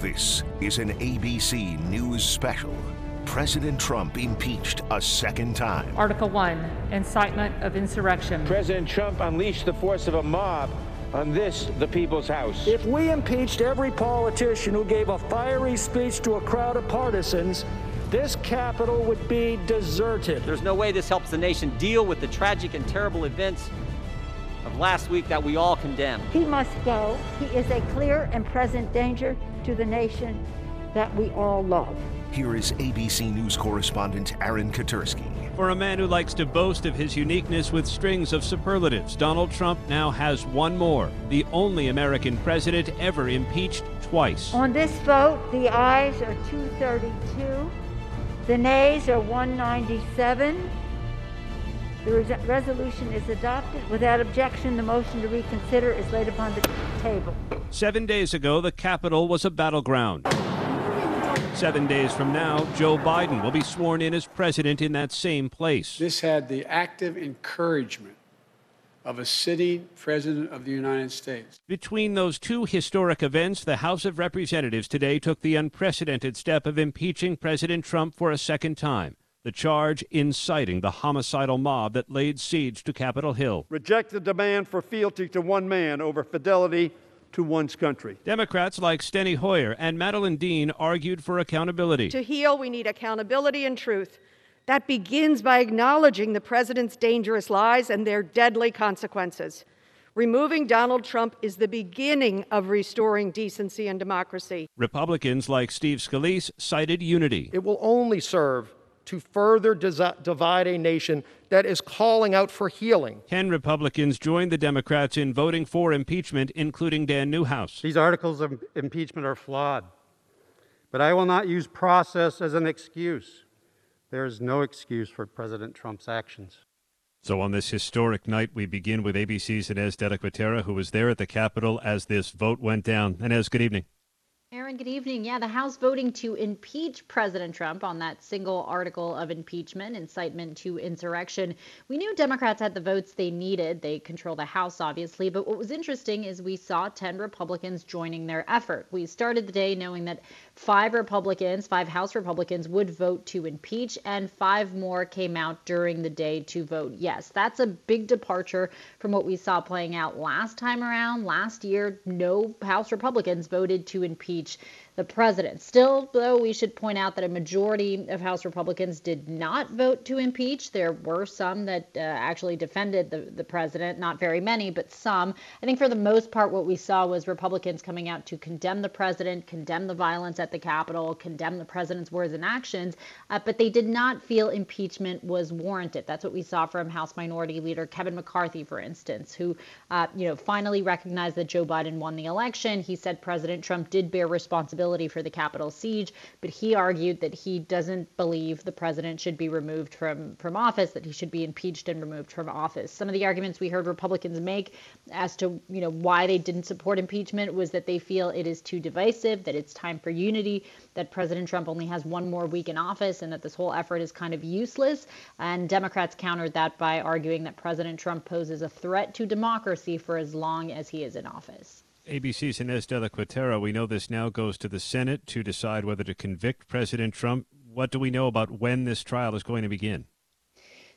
This is an ABC News special. President Trump impeached a second time. Article 1 Incitement of Insurrection. President Trump unleashed the force of a mob on this, the people's house. If we impeached every politician who gave a fiery speech to a crowd of partisans, this Capitol would be deserted. There's no way this helps the nation deal with the tragic and terrible events of last week that we all condemn. He must go. He is a clear and present danger to the nation that we all love. Here is ABC News correspondent Aaron Katersky. For a man who likes to boast of his uniqueness with strings of superlatives, Donald Trump now has one more. The only American president ever impeached twice. On this vote, the ayes are 232, the nays are 197. The res- resolution is adopted. Without objection, the motion to reconsider is laid upon the table. Seven days ago, the Capitol was a battleground. Seven days from now, Joe Biden will be sworn in as president in that same place. This had the active encouragement of a sitting president of the United States. Between those two historic events, the House of Representatives today took the unprecedented step of impeaching President Trump for a second time. The charge inciting the homicidal mob that laid siege to Capitol Hill. Reject the demand for fealty to one man over fidelity to one's country. Democrats like Steny Hoyer and Madeleine Dean argued for accountability. To heal, we need accountability and truth. That begins by acknowledging the president's dangerous lies and their deadly consequences. Removing Donald Trump is the beginning of restoring decency and democracy. Republicans like Steve Scalise cited unity. It will only serve to further desi- divide a nation that is calling out for healing. Ten Republicans joined the Democrats in voting for impeachment, including Dan Newhouse. These articles of impeachment are flawed, but I will not use process as an excuse. There is no excuse for President Trump's actions. So on this historic night, we begin with ABC's Inez de la Cuetara, who was there at the Capitol as this vote went down. Inez, good evening. Aaron, good evening. Yeah, the House voting to impeach President Trump on that single article of impeachment, incitement to insurrection. We knew Democrats had the votes they needed. They control the House, obviously. But what was interesting is we saw 10 Republicans joining their effort. We started the day knowing that five Republicans, five House Republicans, would vote to impeach, and five more came out during the day to vote yes. That's a big departure from what we saw playing out last time around. Last year, no House Republicans voted to impeach teach the president. Still, though, we should point out that a majority of House Republicans did not vote to impeach. There were some that uh, actually defended the, the president, not very many, but some. I think for the most part, what we saw was Republicans coming out to condemn the president, condemn the violence at the Capitol, condemn the president's words and actions, uh, but they did not feel impeachment was warranted. That's what we saw from House Minority Leader Kevin McCarthy, for instance, who, uh, you know, finally recognized that Joe Biden won the election. He said President Trump did bear responsibility for the Capitol siege, but he argued that he doesn't believe the president should be removed from, from office, that he should be impeached and removed from office. Some of the arguments we heard Republicans make as to you know why they didn't support impeachment was that they feel it is too divisive, that it's time for unity, that President Trump only has one more week in office, and that this whole effort is kind of useless. And Democrats countered that by arguing that President Trump poses a threat to democracy for as long as he is in office. ABC's Inez de la Cuetara, we know this now goes to the Senate to decide whether to convict President Trump. What do we know about when this trial is going to begin?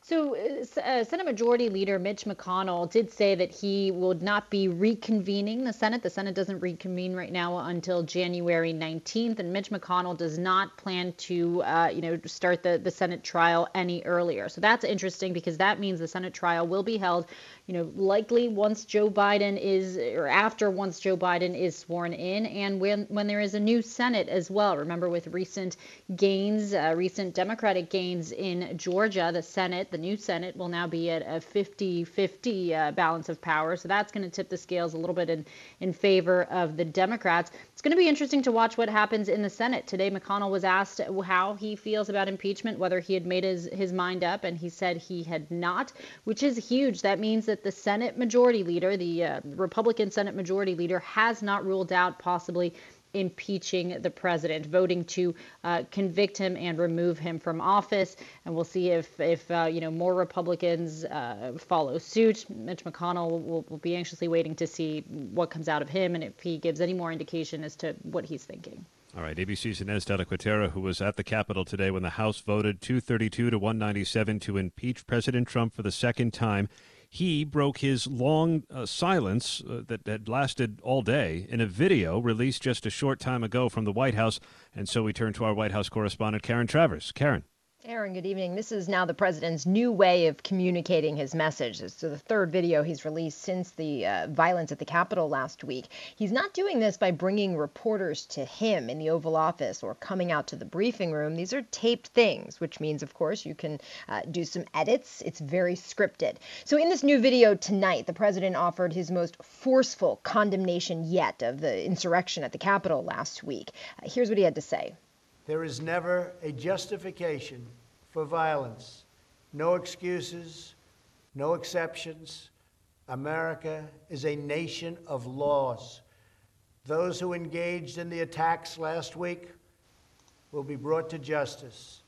So, uh, uh, Senate Majority Leader Mitch McConnell did say that he would not be reconvening the Senate. The Senate doesn't reconvene right now until January 19th, and Mitch McConnell does not plan to, uh, you know, start the, the Senate trial any earlier. So that's interesting because that means the Senate trial will be held you know, likely once Joe Biden is, or after once Joe Biden is sworn in, and when when there is a new Senate as well. Remember, with recent gains, uh, recent Democratic gains in Georgia, the Senate, the new Senate, will now be at a 50-50 uh, balance of power. So that's going to tip the scales a little bit in in favor of the Democrats. It's going to be interesting to watch what happens in the Senate today. McConnell was asked how he feels about impeachment, whether he had made his his mind up, and he said he had not, which is huge. That means that the Senate Majority Leader, the uh, Republican Senate Majority Leader, has not ruled out possibly impeaching the president, voting to uh, convict him and remove him from office. And we'll see if, if uh, you know, more Republicans uh, follow suit. Mitch McConnell will, will be anxiously waiting to see what comes out of him and if he gives any more indication as to what he's thinking. All right, ABC's Inez de la Cuetara, who was at the Capitol today when the House voted 232 to 197 to impeach President Trump for the second time. He broke his long uh, silence uh, that had lasted all day in a video released just a short time ago from the White House. And so we turn to our White House correspondent, Karen Travers. Karen. Aaron, good evening. This is now the president's new way of communicating his message. It's the third video he's released since the uh, violence at the Capitol last week. He's not doing this by bringing reporters to him in the Oval Office or coming out to the briefing room. These are taped things, which means, of course, you can uh, do some edits. It's very scripted. So, in this new video tonight, the president offered his most forceful condemnation yet of the insurrection at the Capitol last week. Uh, here's what he had to say. There is never a justification for violence. No excuses, no exceptions. America is a nation of laws. Those who engaged in the attacks last week will be brought to justice.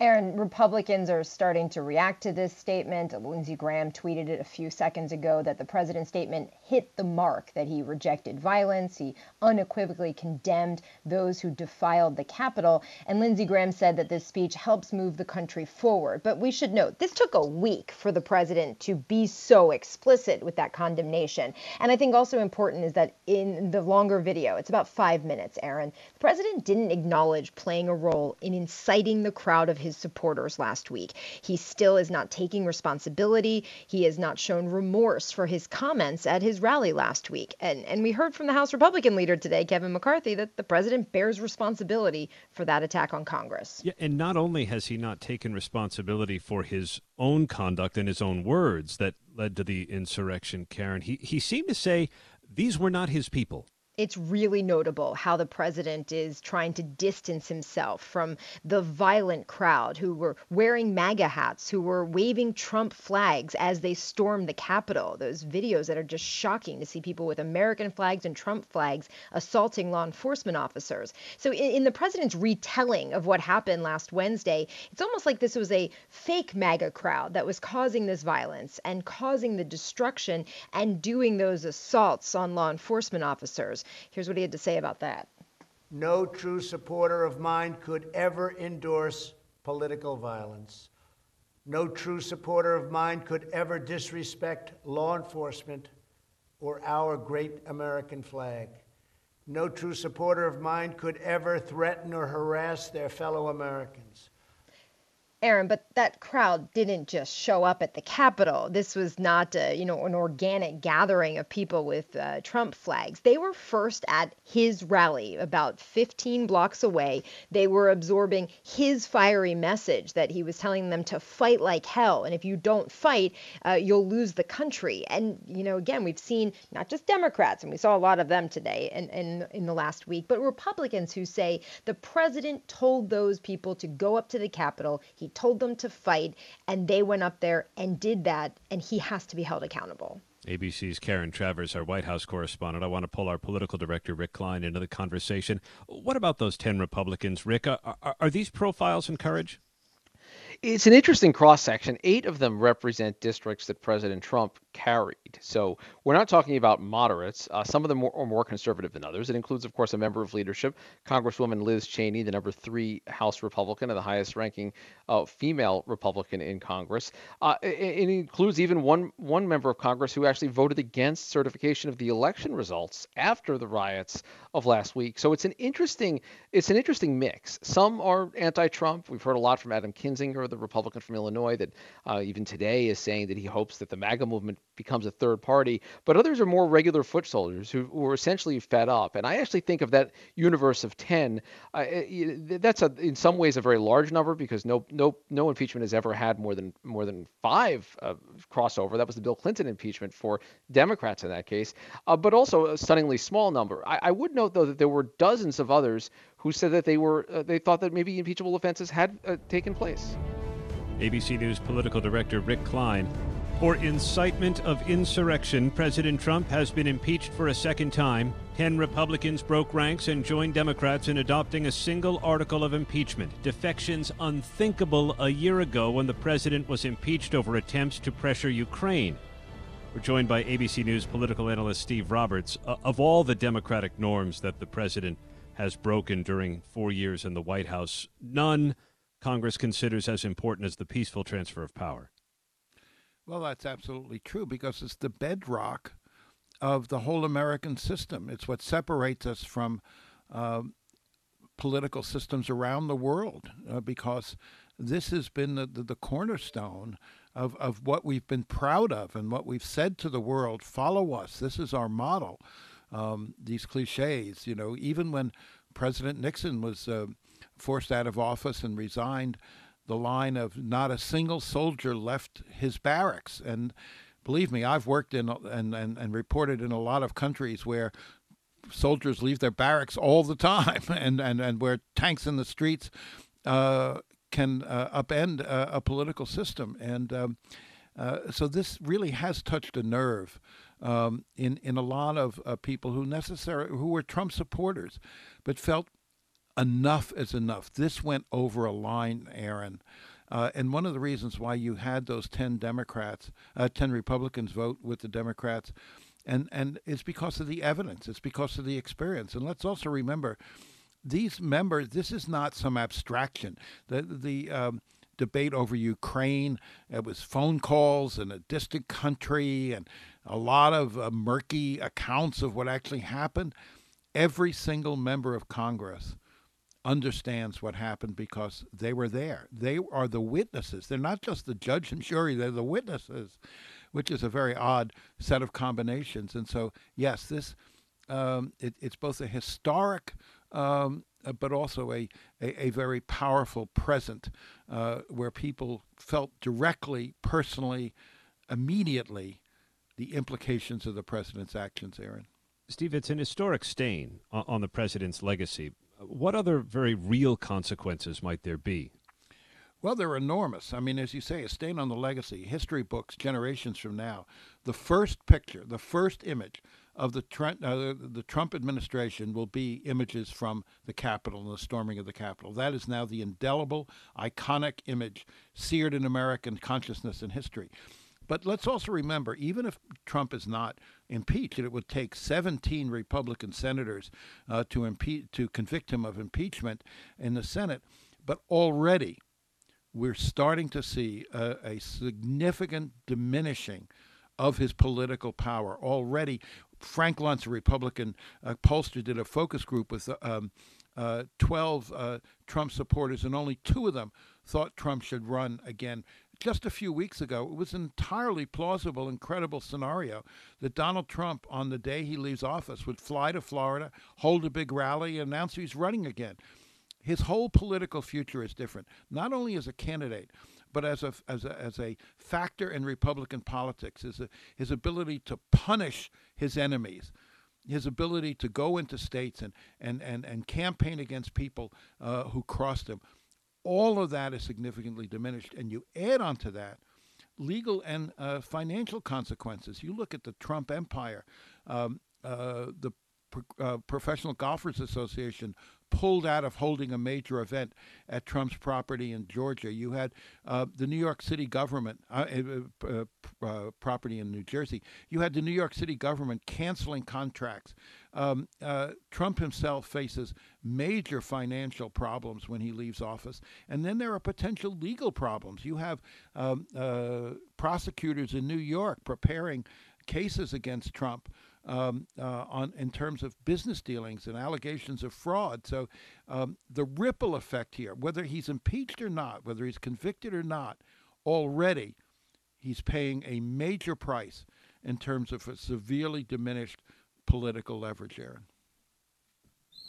Aaron, Republicans are starting to react to this statement. Lindsey Graham tweeted it a few seconds ago that the president's statement hit the mark, that he rejected violence. He unequivocally condemned those who defiled the Capitol. And Lindsey Graham said that this speech helps move the country forward. But we should note this took a week for the president to be so explicit with that condemnation. And I think also important is that in the longer video, it's about five minutes, Aaron, the president didn't acknowledge playing a role in inciting the crowd of his supporters last week. He still is not taking responsibility. He has not shown remorse for his comments at his rally last week. And, and we heard from the House Republican leader today, Kevin McCarthy, that the president bears responsibility for that attack on Congress. Yeah, and not only has he not taken responsibility for his own conduct and his own words that led to the insurrection, Karen, he, he seemed to say these were not his people it's really notable how the president is trying to distance himself from the violent crowd who were wearing MAGA hats, who were waving Trump flags as they stormed the Capitol. Those videos that are just shocking to see people with American flags and Trump flags assaulting law enforcement officers. So, in, in the president's retelling of what happened last Wednesday, it's almost like this was a fake MAGA crowd that was causing this violence and causing the destruction and doing those assaults on law enforcement officers. Here's what he had to say about that. No true supporter of mine could ever endorse political violence. No true supporter of mine could ever disrespect law enforcement or our great American flag. No true supporter of mine could ever threaten or harass their fellow Americans. Aaron, but that crowd didn't just show up at the Capitol. This was not, a, you know, an organic gathering of people with uh, Trump flags. They were first at his rally about 15 blocks away. They were absorbing his fiery message that he was telling them to fight like hell, and if you don't fight, uh, you'll lose the country. And you know, again, we've seen not just Democrats, and we saw a lot of them today and in, in, in the last week, but Republicans who say the president told those people to go up to the Capitol. He told them to fight, and they went up there and did that, and he has to be held accountable. ABC's Karen Travers, our White House correspondent. I want to pull our political director, Rick Klein, into the conversation. What about those 10 Republicans? Rick, are, are, are these profiles in courage? It's an interesting cross section. Eight of them represent districts that President Trump carried. So we're not talking about moderates. Uh, some of them are more conservative than others. It includes, of course, a member of leadership, Congresswoman Liz Cheney, the number three House Republican and the highest ranking uh, female Republican in Congress. Uh, it, it, includes even one one member of Congress who actually voted against certification of the election results after the riots of last week. So it's an interesting it's an interesting mix. Some are anti-Trump. We've heard a lot from Adam Kinzinger, the Republican from Illinois, that uh, even today is saying that he hopes that the MAGA movement becomes a third party. But others are more regular foot soldiers who, are essentially fed up. And I actually think of that universe of 10. Uh, that's a, in some ways a very large number because no no no impeachment has ever had more than more than five uh, crossover. That was the Bill Clinton impeachment for Democrats in that case. Uh, but also a stunningly small number. I, I, would note though that there were dozens of others who said that they were uh, they thought that maybe impeachable offenses had uh, taken place. ABC News political director Rick Klein For incitement of insurrection, President Trump has been impeached for a second time. Ten Republicans broke ranks and joined Democrats in adopting a single article of impeachment. Defections unthinkable a year ago when the president was impeached over attempts to pressure Ukraine. We're joined by ABC News political analyst Steve Roberts. Uh, of all the Democratic norms that the president has broken during four years in the White House, none Congress considers as important as the peaceful transfer of power. Well, that's absolutely true because it's the bedrock of the whole American system. It's what separates us from uh, political systems around the world uh, because this has been the, the, the, cornerstone of, of what we've been proud of and what we've said to the world follow us. This is our model. Um, these cliches, you know, even when President Nixon was uh, forced out of office and resigned, the line of not a single soldier left his barracks. And believe me, I've worked in and, and, and reported in a lot of countries where soldiers leave their barracks all the time and, and, and where tanks in the streets uh, can uh, upend a, a, political system. And um, uh, so this really has touched a nerve um, in, in a lot of uh, people who necessarily who were Trump supporters, but felt enough is enough. This went over a line, Aaron. Uh, and one of the reasons why you had those 10 Democrats, uh, 10 Republicans vote with the Democrats, and, and it's because of the evidence, it's because of the experience. And let's also remember these members, this is not some abstraction. The, the um, debate over Ukraine, it was phone calls in a distant country and a lot of uh, murky accounts of what actually happened. Every single member of Congress understands what happened because they were there. They are the witnesses. They're not just the judge and jury, they're the witnesses, which is a very odd set of combinations. And so, yes, this um, it, it's both a historic um, uh, but also a, a, a, very powerful present uh, where people felt directly, personally, immediately the implications of the president's actions, Aaron. Steve, it's an historic stain on the president's legacy. What other very real consequences might there be? Well, they're enormous. I mean, as you say, a stain on the legacy. History books, generations from now, the first picture, the first image of the, uh, the Trump administration will be images from the Capitol and the storming of the Capitol. That is now the indelible, iconic image seared in American consciousness and history. But let's also remember, even if Trump is not impeached, it would take 17 Republican senators uh, to impe- to convict him of impeachment in the Senate. But already, we're starting to see a, a significant diminishing of his political power. Already, Frank Luntz, a Republican uh, pollster, did a focus group with um, uh, 12 uh, Trump supporters, and only two of them thought Trump should run again just a few weeks ago, it was an entirely plausible and credible scenario that Donald Trump, on the day he leaves office, would fly to Florida, hold a big rally, and announce he's running again. His whole political future is different, not only as a candidate, but as a, as a, as a factor in Republican politics, his, his ability to punish his enemies his ability to go into states and, and, and, and campaign against people uh, who crossed him all of that is significantly diminished. And you add onto that legal and uh, financial consequences. You look at the Trump empire, um, uh, the uh, Professional Golfers Association pulled out of holding a major event at Trump's property in Georgia. You had uh, the New York City government, uh, uh, uh, uh property in New Jersey. You had the New York City government canceling contracts. Um, uh, Trump himself faces major financial problems when he leaves office. And then there are potential legal problems. You have um, prosecutors in New York preparing cases against Trump um, uh, on in terms of business dealings and allegations of fraud. So um, the ripple effect here, whether he's impeached or not, whether he's convicted or not, already he's paying a major price in terms of a severely diminished political leverage, Aaron.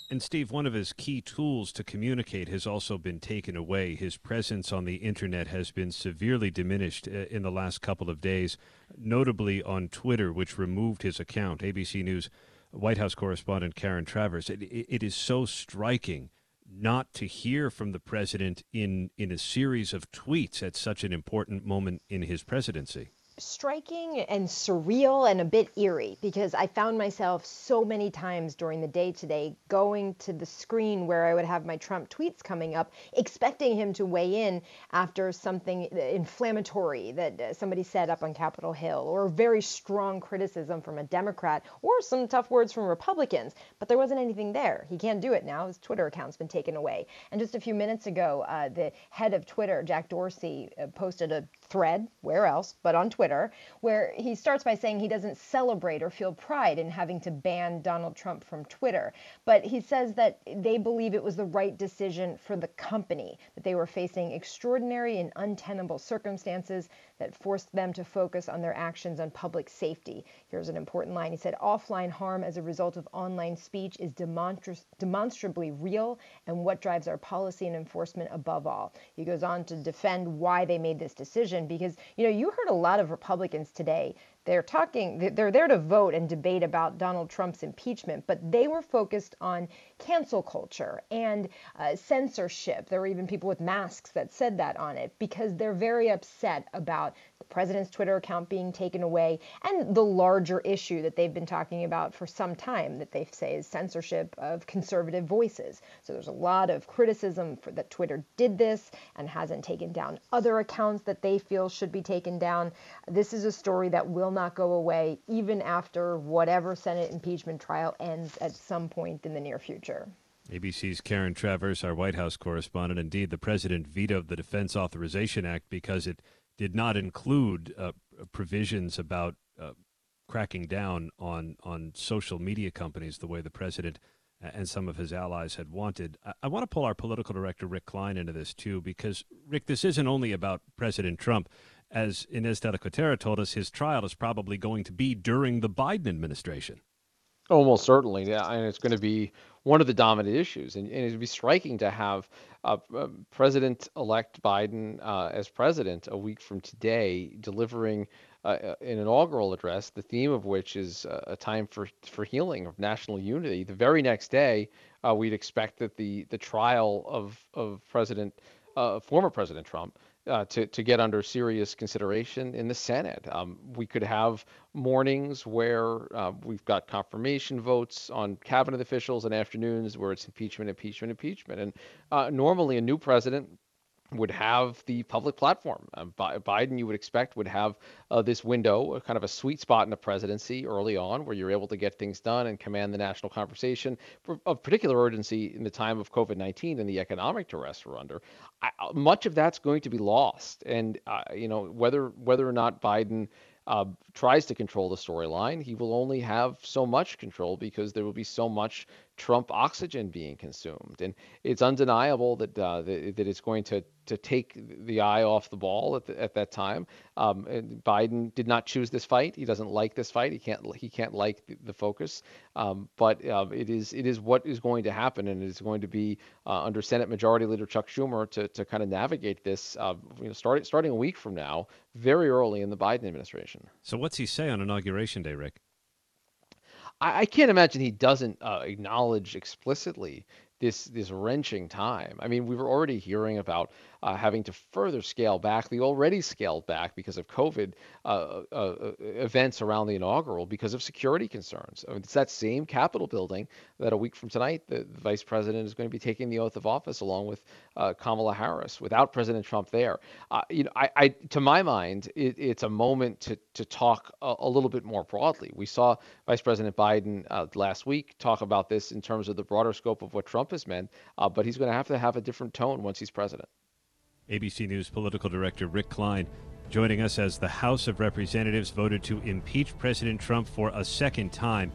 And Steve, one of his key tools to communicate has also been taken away. His presence on the internet has been severely diminished uh, in the last couple of days, notably on Twitter, which removed his account. ABC News White House correspondent Karen Travers. it, it is so striking not to hear from the president in, in a series of tweets at such an important moment in his presidency. Striking and surreal and a bit eerie because I found myself so many times during the day today going to the screen where I would have my Trump tweets coming up, expecting him to weigh in after something inflammatory that uh, somebody said up on Capitol Hill, or very strong criticism from a Democrat, or some tough words from Republicans. But there wasn't anything there. He can't do it now. His Twitter account's been taken away. And just a few minutes ago, uh, the head of Twitter, Jack Dorsey, uh, posted a thread, where else, but on Twitter, where he starts by saying he doesn't celebrate or feel pride in having to ban Donald Trump from Twitter. But he says that they believe it was the right decision for the company, that they were facing extraordinary and untenable circumstances that forced them to focus on their actions on public safety. Here's an important line. He said, offline harm as a result of online speech is demonstra- demonstrably real and what drives our policy and enforcement above all. He goes on to defend why they made this decision because, you know, you heard a lot of Republicans today they're talking, they're there to vote and debate about Donald Trump's impeachment, but they were focused on cancel culture and uh, censorship. There were even people with masks that said that on it because they're very upset about the president's Twitter account being taken away and the larger issue that they've been talking about for some time that they say is censorship of conservative voices. So there's a lot of criticism for that Twitter did this and hasn't taken down other accounts that they feel should be taken down. This is a story that will not go away even after whatever Senate impeachment trial ends at some point in the near future. ABC's Karen Travers, our White House correspondent. Indeed, the president vetoed the Defense Authorization Act because it did not include uh, provisions about uh, cracking down on on social media companies the way the president and some of his allies had wanted. I, I want to pull our political director Rick Klein into this too, because Rick, this isn't only about President Trump. As Inez de la Cuetara told us, his trial is probably going to be during the Biden administration. Almost certainly, yeah, and it's going to be one of the dominant issues, and, and it'd be striking to have uh, uh, President-elect Biden uh, as president a week from today, delivering uh, uh, an inaugural address, the theme of which is a time for for healing of national unity. The very next day, uh, we'd expect that the the trial of of President former President Trump uh, to, to get under serious consideration in the Senate. Um, we could have mornings where uh, we've got confirmation votes on cabinet officials and afternoons where it's impeachment, impeachment, impeachment. And uh, normally a new president would have the public platform. Um, Biden, you would expect, would have uh, this window, kind of a sweet spot in the presidency early on, where you're able to get things done and command the national conversation of particular urgency in the time of COVID-19 and the economic duress we're under. I, uh, much of that's going to be lost, and uh, you know whether whether or not Biden uh, tries to control the storyline, he will only have so much control because there will be so much Trump oxygen being consumed. And it's undeniable that uh, that, that, it's going to to take the eye off the ball at, the, at that time. Um, Biden did not choose this fight. He doesn't like this fight. He can't he can't like the, the focus. Um, but uh, it is it is what is going to happen, and it is going to be uh, under Senate Majority Leader Chuck Schumer to to kind of navigate this. Uh, you know, starting starting a week from now, very early in the Biden administration. So what's he say on inauguration day, Rick? I, I can't imagine he doesn't uh, acknowledge explicitly this this wrenching time. I mean, we were already hearing about uh, having to further scale back the already scaled back because of COVID uh, uh, uh, events around the inaugural because of security concerns. I mean, it's that same Capitol building that a week from tonight the, vice president is going to be taking the oath of office along with uh, Kamala Harris without President Trump there. Uh, you know, I, I, to my mind, it, it's a moment to to talk a, a, little bit more broadly. We saw Vice President Biden last week talk about this in terms of the broader scope of what Trump has meant, but he's going to have to have a different tone once he's president. ABC News political director Rick Klein joining us as the House of Representatives voted to impeach President Trump for a second time.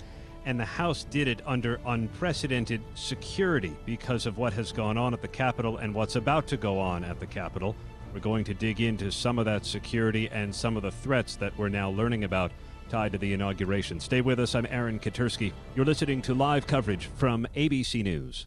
And the House did it under unprecedented security because of what has gone on at the Capitol and what's about to go on at the Capitol. We're going to dig into some of that security and some of the threats that we're now learning about tied to the inauguration. Stay with us. I'm Aaron Katersky. You're listening to live coverage from ABC News.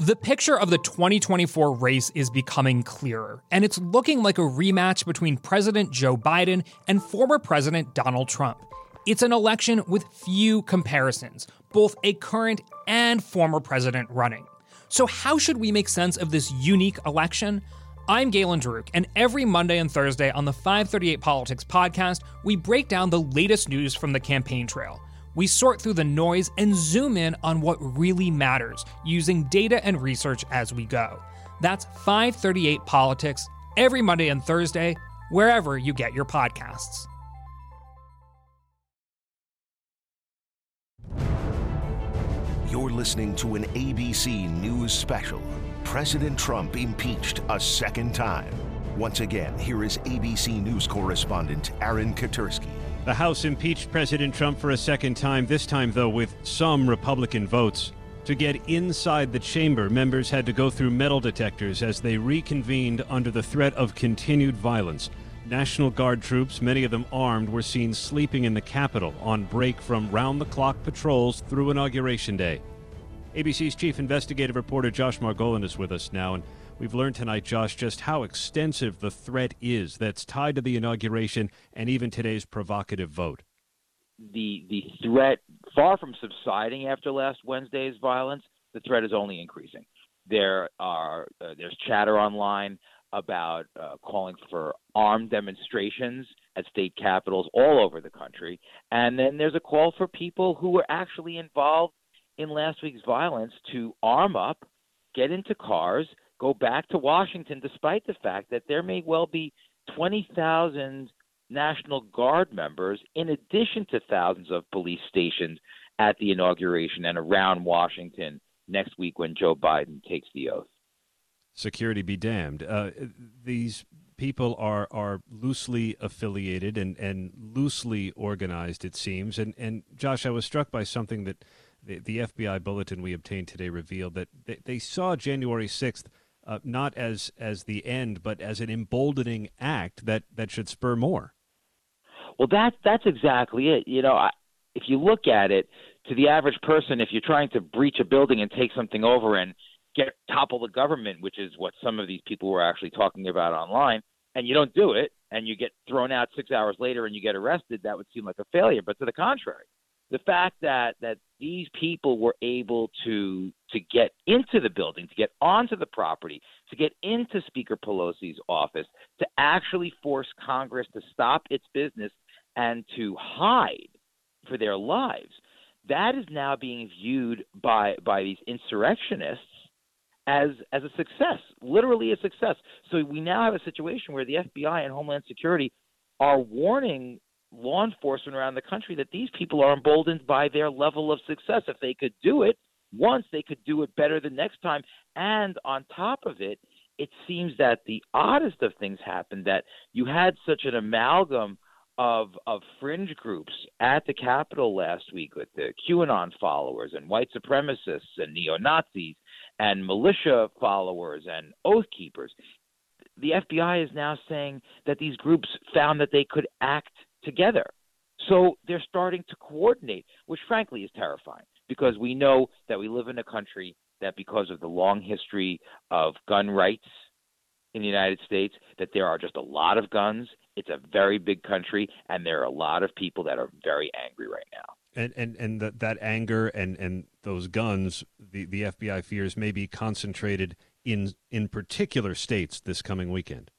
The picture of the 2024 race is becoming clearer, and it's looking like a rematch between President Joe Biden and former President Donald Trump. It's an election with few comparisons, both a current and former president running. So, how should we make sense of this unique election? I'm Galen Druke, and every Monday and Thursday on the 538 Politics podcast, we break down the latest news from the campaign trail. We sort through the noise and zoom in on what really matters using data and research as we go. That's 538 Politics every Monday and Thursday, wherever you get your podcasts. You're listening to an ABC News special. President Trump impeached a second time. Once again, here is ABC News correspondent Aaron Katersky. The House impeached President Trump for a second time, this time, though, with some Republican votes. To get inside the chamber, members had to go through metal detectors as they reconvened under the threat of continued violence. National Guard troops, many of them armed, were seen sleeping in the Capitol on break from round the clock patrols through Inauguration Day. ABC's chief investigative reporter Josh Margolin is with us now, and We've learned tonight, Josh, just how extensive the threat is that's tied to the inauguration and even today's provocative vote. The the threat, far from subsiding after last Wednesday's violence, the threat is only increasing. There are uh, there's chatter online about uh, calling for armed demonstrations at state capitals all over the country, and then there's a call for people who were actually involved in last week's violence to arm up, get into cars, go back to Washington, despite the fact that there may well be 20,000 National Guard members, in addition to thousands of police stationed at the inauguration and around Washington next week when Joe Biden takes the oath. Security be damned. Uh, these people are are loosely affiliated and, and loosely organized, it seems. And and Josh, I was struck by something that the, the FBI bulletin we obtained today revealed that they, they saw January sixth uh, not as as the end, but as an emboldening act that that should spur more. Well, that that's exactly it. You know, I, if you look at it, to the average person, if you're trying to breach a building and take something over and get topple the government, which is what some of these people were actually talking about online, and you don't do it, and you get thrown out six hours later and you get arrested, that would seem like a failure. But to the contrary, the fact that that these people were able to to get into the building, to get onto the property, to get into Speaker Pelosi's office, to actually force Congress to stop its business and to hide for their lives, that is now being viewed by by these insurrectionists as as a success, literally a success. So we now have a situation where the FBI and Homeland Security are warning law enforcement around the country that these people are emboldened by their level of success. If they could do it once, they could do it better the next time. And on top of it, it seems that the oddest of things happened that you had such an amalgam of of fringe groups at the Capitol last week with the QAnon followers and white supremacists and neo Nazis and militia followers and oath keepers. The FBI is now saying that these groups found that they could act together. So they're starting to coordinate, which frankly is terrifying because we know that we live in a country that, because of the long history of gun rights in the United States, that there are just a lot of guns. It's a very big country, and there are a lot of people that are very angry right now. And and and that that anger and and those guns, the the FBI fears may be concentrated in in particular states this coming weekend.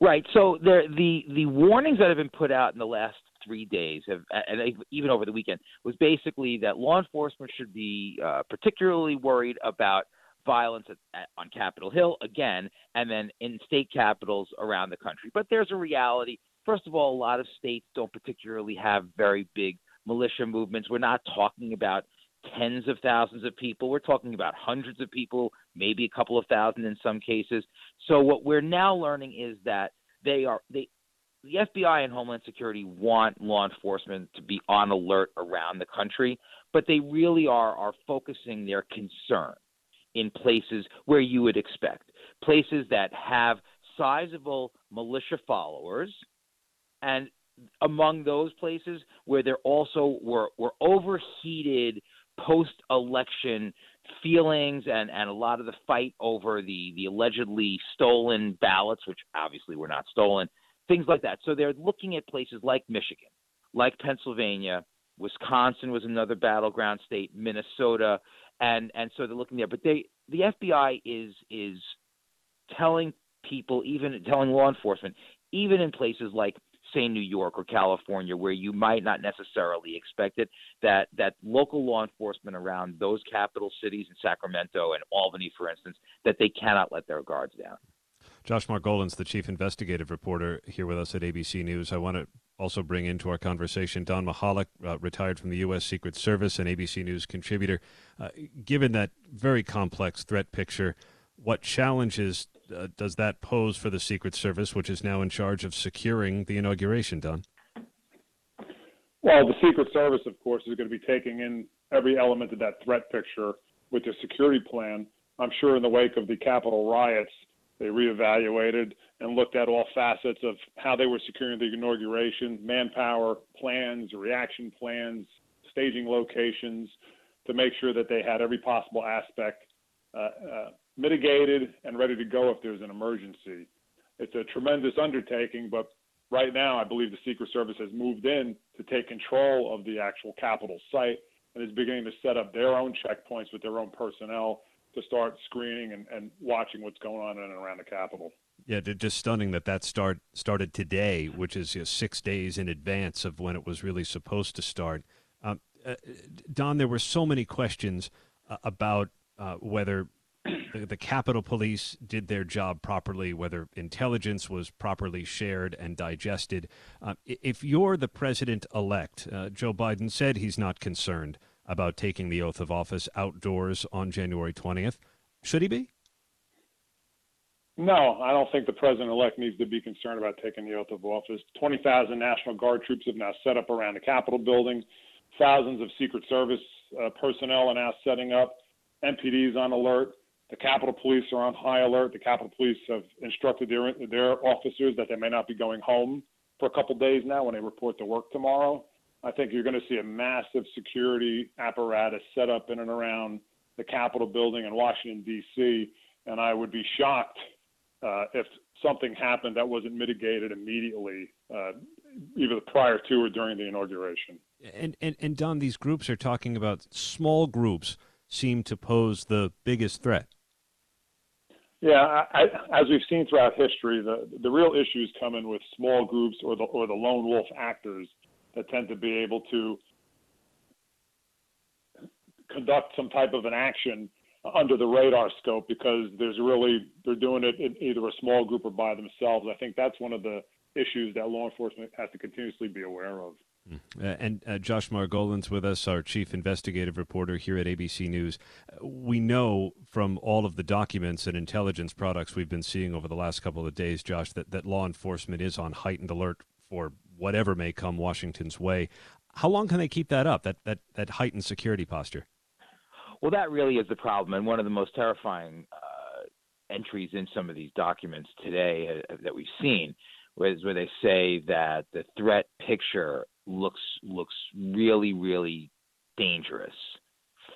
Right. So there, the the warnings that have been put out in the last three days, have, and even over the weekend, was basically that law enforcement should be uh, particularly worried about violence at, at, on Capitol Hill again, and then in state capitals around the country. But there's a reality. First of all, a lot of states don't particularly have very big militia movements. We're not talking about tens of thousands of people. We're talking about hundreds of people, maybe a couple of thousand in some cases. So what we're now learning is that they are they the FBI and Homeland Security want law enforcement to be on alert around the country, but they really are are focusing their concern in places where you would expect. Places that have sizable militia followers and among those places where there also were, were overheated post election feelings and, and a lot of the fight over the, the allegedly stolen ballots, which obviously were not stolen, things like that. So they're looking at places like Michigan, like Pennsylvania, Wisconsin was another battleground state, Minnesota, and and so they're looking there. But they the FBI is is telling people, even telling law enforcement, even in places like say New York or California, where you might not necessarily expect it, that that local law enforcement around those capital cities in Sacramento and Albany, for instance, that they cannot let their guards down. Josh Margolin's, the chief investigative reporter here with us at ABC News. I want to also bring into our conversation Don Mihalek, uh, retired from the U.S. Secret Service and ABC News contributor. Uh, given that very complex threat picture, what challenges uh, does that pose for the Secret Service, which is now in charge of securing the inauguration, Don? Well, the Secret Service, of course, is going to be taking in every element of that threat picture with their security plan. I'm sure in the wake of the Capitol riots, they reevaluated and looked at all facets of how they were securing the inauguration, manpower plans, reaction plans, staging locations, to make sure that they had every possible aspect uh, uh, mitigated and ready to go if there's an emergency. It's a tremendous undertaking, but right now I believe the Secret Service has moved in to take control of the actual Capitol site and is beginning to set up their own checkpoints with their own personnel to start screening and, and watching what's going on in and around the Capitol. Yeah, just stunning that that start started today, which is you know, six days in advance of when it was really supposed to start. Um, uh, Don, there were so many questions uh, about uh, whether the, the Capitol Police did their job properly, whether intelligence was properly shared and digested. Uh, if you're the president elect, uh, Joe Biden said he's not concerned about taking the oath of office outdoors on January 20th. Should he be? No, I don't think the president elect needs to be concerned about taking the oath of office. 20,000 National Guard troops have now set up around the Capitol building. Thousands of Secret Service uh, personnel are now setting up. MPD's on alert. The Capitol Police are on high alert. The Capitol Police have instructed their their officers that they may not be going home for a couple days now when they report to work tomorrow. I think you're going to see a massive security apparatus set up in and around the Capitol building in Washington D.C. And I would be shocked uh, if something happened that wasn't mitigated immediately, uh, either prior to or during the inauguration. And, and and Don, these groups are talking about small groups seem to pose the biggest threat. Yeah, I, as we've seen throughout history, the the real issues come in with small groups or the or the lone wolf actors that tend to be able to conduct some type of an action under the radar scope because there's really they're doing it in either a small group or by themselves. I think that's one of the issues that law enforcement has to continuously be aware of. Uh, and uh, Josh Margolin's with us, our chief investigative reporter here at ABC News. We know from all of the documents and intelligence products we've been seeing over the last couple of days, Josh, that, that law enforcement is on heightened alert for whatever may come Washington's way. How long can they keep that up, that, that, that heightened security posture? Well, that really is the problem. And one of the most terrifying uh, entries in some of these documents today uh, that we've seen was where they say that the threat picture looks looks really really dangerous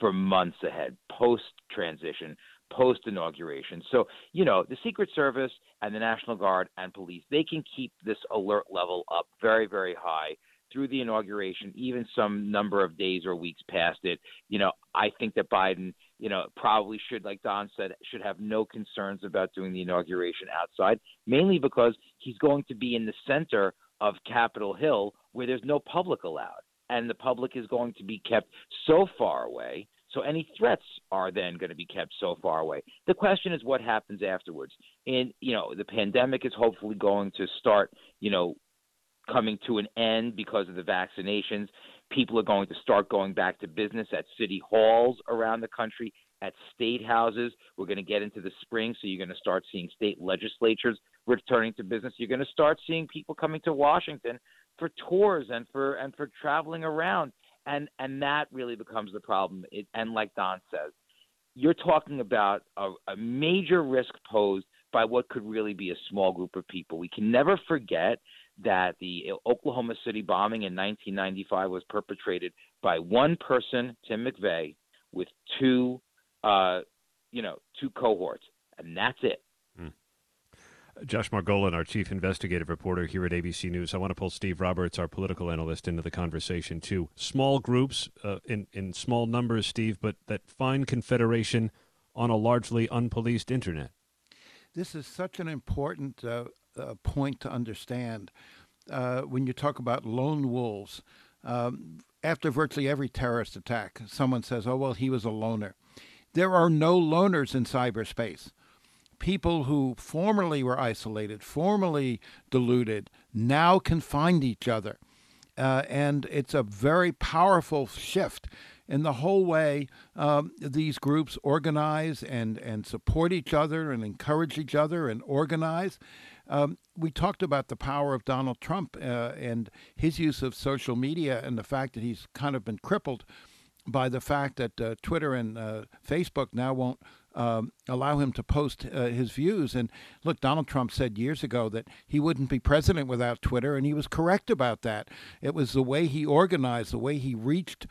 for months ahead post transition post inauguration so you know the secret service and the national guard and police they can keep this alert level up very very high through the inauguration even some number of days or weeks past it you know i think that biden you know probably should like don said should have no concerns about doing the inauguration outside mainly because he's going to be in the center of capitol hill where there's no public allowed, and the public is going to be kept so far away. So any threats are then going to be kept so far away. The question is what happens afterwards. And you know, the pandemic is hopefully going to start, you know, coming to an end because of the vaccinations. People are going to start going back to business at city halls around the country, at state houses. We're going to get into the spring, so you're going to start seeing state legislatures returning to business. You're going to start seeing people coming to Washington for tours and for and for traveling around, and and that really becomes the problem. It, and like Don says, you're talking about a, a major risk posed by what could really be a small group of people. We can never forget that the Oklahoma City bombing in 1995 was perpetrated by one person, Tim McVeigh, with two, uh, you know, two cohorts, and that's it. Josh Margolin, our chief investigative reporter here at ABC News. I want to pull Steve Roberts, our political analyst, into the conversation too. Small groups uh, in in small numbers, Steve, but that fine confederation on a largely unpoliced internet. This is such an important uh, uh, point to understand uh, when you talk about lone wolves. Um, after virtually every terrorist attack, someone says, oh, well, he was a loner. There are no loners in cyberspace. People who formerly were isolated, formerly deluded, now can find each other. Uh, and it's a very powerful shift in the whole way um, these groups organize and, and support each other and encourage each other and organize. Um, we talked about the power of Donald Trump uh, and his use of social media and the fact that he's kind of been crippled by the fact that uh, Twitter and uh, Facebook now won't um, allow him to post uh, his views. And look, Donald Trump said years ago that he wouldn't be president without Twitter, and he was correct about that. It was the way he organized, the way he reached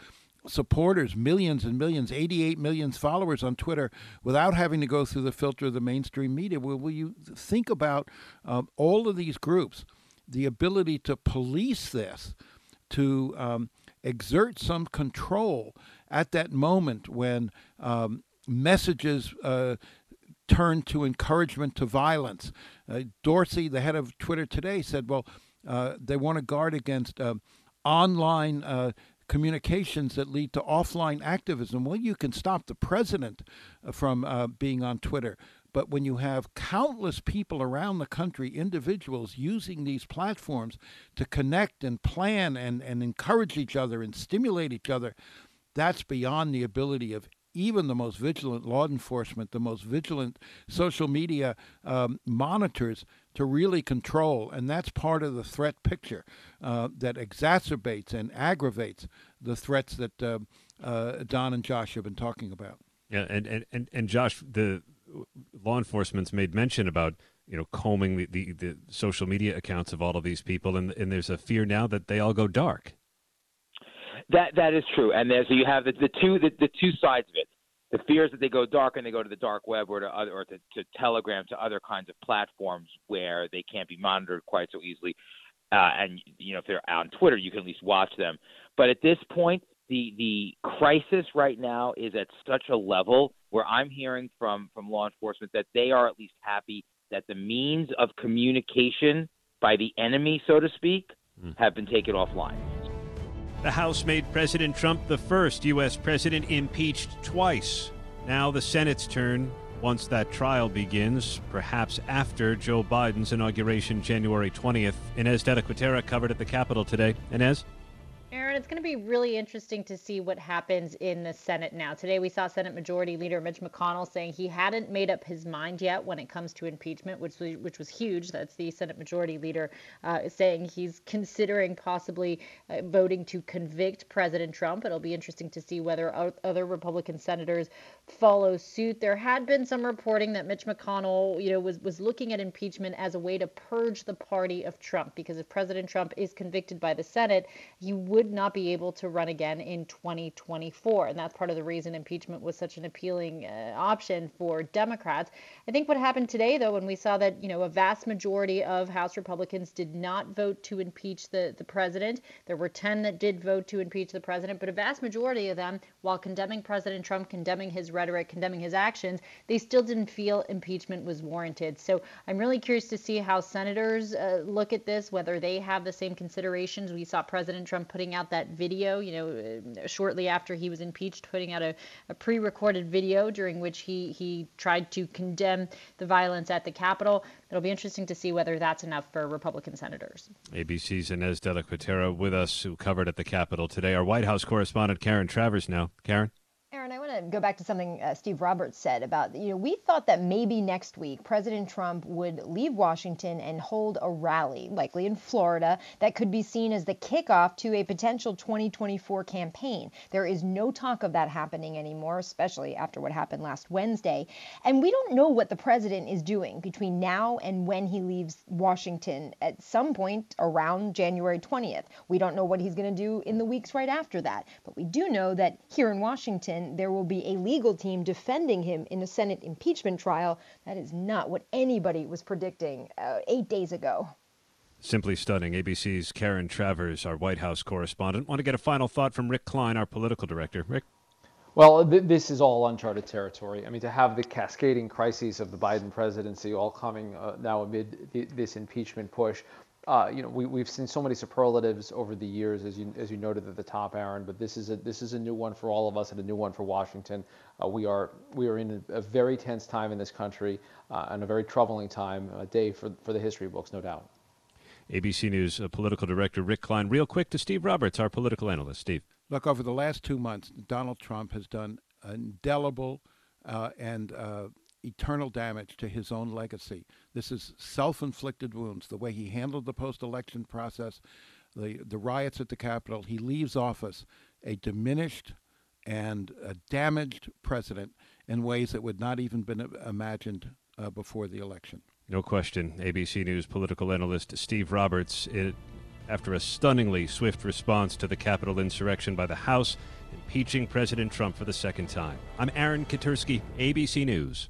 supporters, millions and millions, 88 million followers on Twitter without having to go through the filter of the mainstream media. Will, will you think about um, all of these groups, the ability to police this, to um, exert some control at that moment when um, messages uh, turn to encouragement to violence? Uh, Dorsey, the head of Twitter today, said, well, uh, they want to guard against uh, online uh, communications that lead to offline activism. Well, you can stop the president uh, from uh, being on Twitter. But when you have countless people around the country, individuals using these platforms to connect and plan and, and encourage each other and stimulate each other, that's beyond the ability of even the most vigilant law enforcement, the most vigilant social media um, monitors to really control. And that's part of the threat picture uh, that exacerbates and aggravates the threats that uh, uh, Don and Josh have been talking about. Yeah, and, and, and, Josh, the law enforcement's made mention about you know combing the, the, the social media accounts of all of these people, and, and there's a fear now that they all go dark. That that is true, and there's you have the, the two the, the two sides of it the fears that they go dark and they go to the dark web or to other or to, to Telegram to other kinds of platforms where they can't be monitored quite so easily. Uh, and you know, if they're on Twitter, you can at least watch them. But at this point, the the crisis right now is at such a level where I'm hearing from from law enforcement that they are at least happy that the means of communication by the enemy, so to speak, mm. have been taken offline. The House made President Trump the first U.S. president impeached twice. Now the Senate's turn once that trial begins, perhaps after Joe Biden's inauguration January 20th. Inez de la Cuetara covered at the Capitol today. Inez? Aaron, it's going to be really interesting to see what happens in the Senate now. Today, we saw Senate Majority Leader Mitch McConnell saying he hadn't made up his mind yet when it comes to impeachment, which was, which was huge. That's the Senate Majority Leader uh, saying he's considering possibly uh, voting to convict President Trump. It'll be interesting to see whether other Republican senators follow suit. There had been some reporting that Mitch McConnell, you know, was was looking at impeachment as a way to purge the party of Trump because if President Trump is convicted by the Senate, he would not be able to run again in 2024. And that's part of the reason impeachment was such an appealing uh, option for Democrats. I think what happened today, though, when we saw that, you know, a vast majority of House Republicans did not vote to impeach the, the president, there were 10 that did vote to impeach the president, but a vast majority of them, while condemning President Trump, condemning his rhetoric, condemning his actions, they still didn't feel impeachment was warranted. So I'm really curious to see how senators uh, look at this, whether they have the same considerations. We saw President Trump putting out that video, you know, uh, shortly after he was impeached, putting out a, a pre recorded video during which he, he tried to condemn the violence at the Capitol. It'll be interesting to see whether that's enough for Republican senators. ABC's Inez de la Cuetara with us, who covered at the Capitol today. Our White House correspondent, Karen Travers, now. Karen? Aaron, I want to go back to something uh, Steve Roberts said about, you know, we thought that maybe next week President Trump would leave Washington and hold a rally, likely in Florida, that could be seen as the kickoff to a potential 2024 campaign. There is no talk of that happening anymore, especially after what happened last Wednesday. And we don't know what the president is doing between now and when he leaves Washington at some point around January 20th. We don't know what he's going to do in the weeks right after that. But we do know that here in Washington, there will be a legal team defending him in a Senate impeachment trial. That is not what anybody was predicting uh, eight days ago. Simply stunning. ABC's Karen Travers, our White House correspondent. Want to get a final thought from Rick Klein, our political director. Rick? Well, th- this is all uncharted territory. I mean, to have the cascading crises of the Biden presidency all coming uh, now amid th- this impeachment push, uh, you know, we, we've seen so many superlatives over the years, as you as you noted at the top, Aaron. But this is a this is a new one for all of us and a new one for Washington. Uh, we are we are in a, a, very tense time in this country uh, and a very troubling time, a day for for the history books, no doubt. ABC News uh, political director Rick Klein. Real quick to Steve Roberts, our political analyst. Steve, look over the last two months, Donald Trump has done indelible uh, and uh, eternal damage to his own legacy. This is self-inflicted wounds. The way he handled the post-election process, the the riots at the Capitol, he leaves office a diminished and a damaged president in ways that would not even been imagined uh, before the election. No question. ABC News political analyst Steve Roberts, it, after a stunningly swift response to the Capitol insurrection by the House, impeaching President Trump for the second time. I'm Aaron Katersky, ABC News.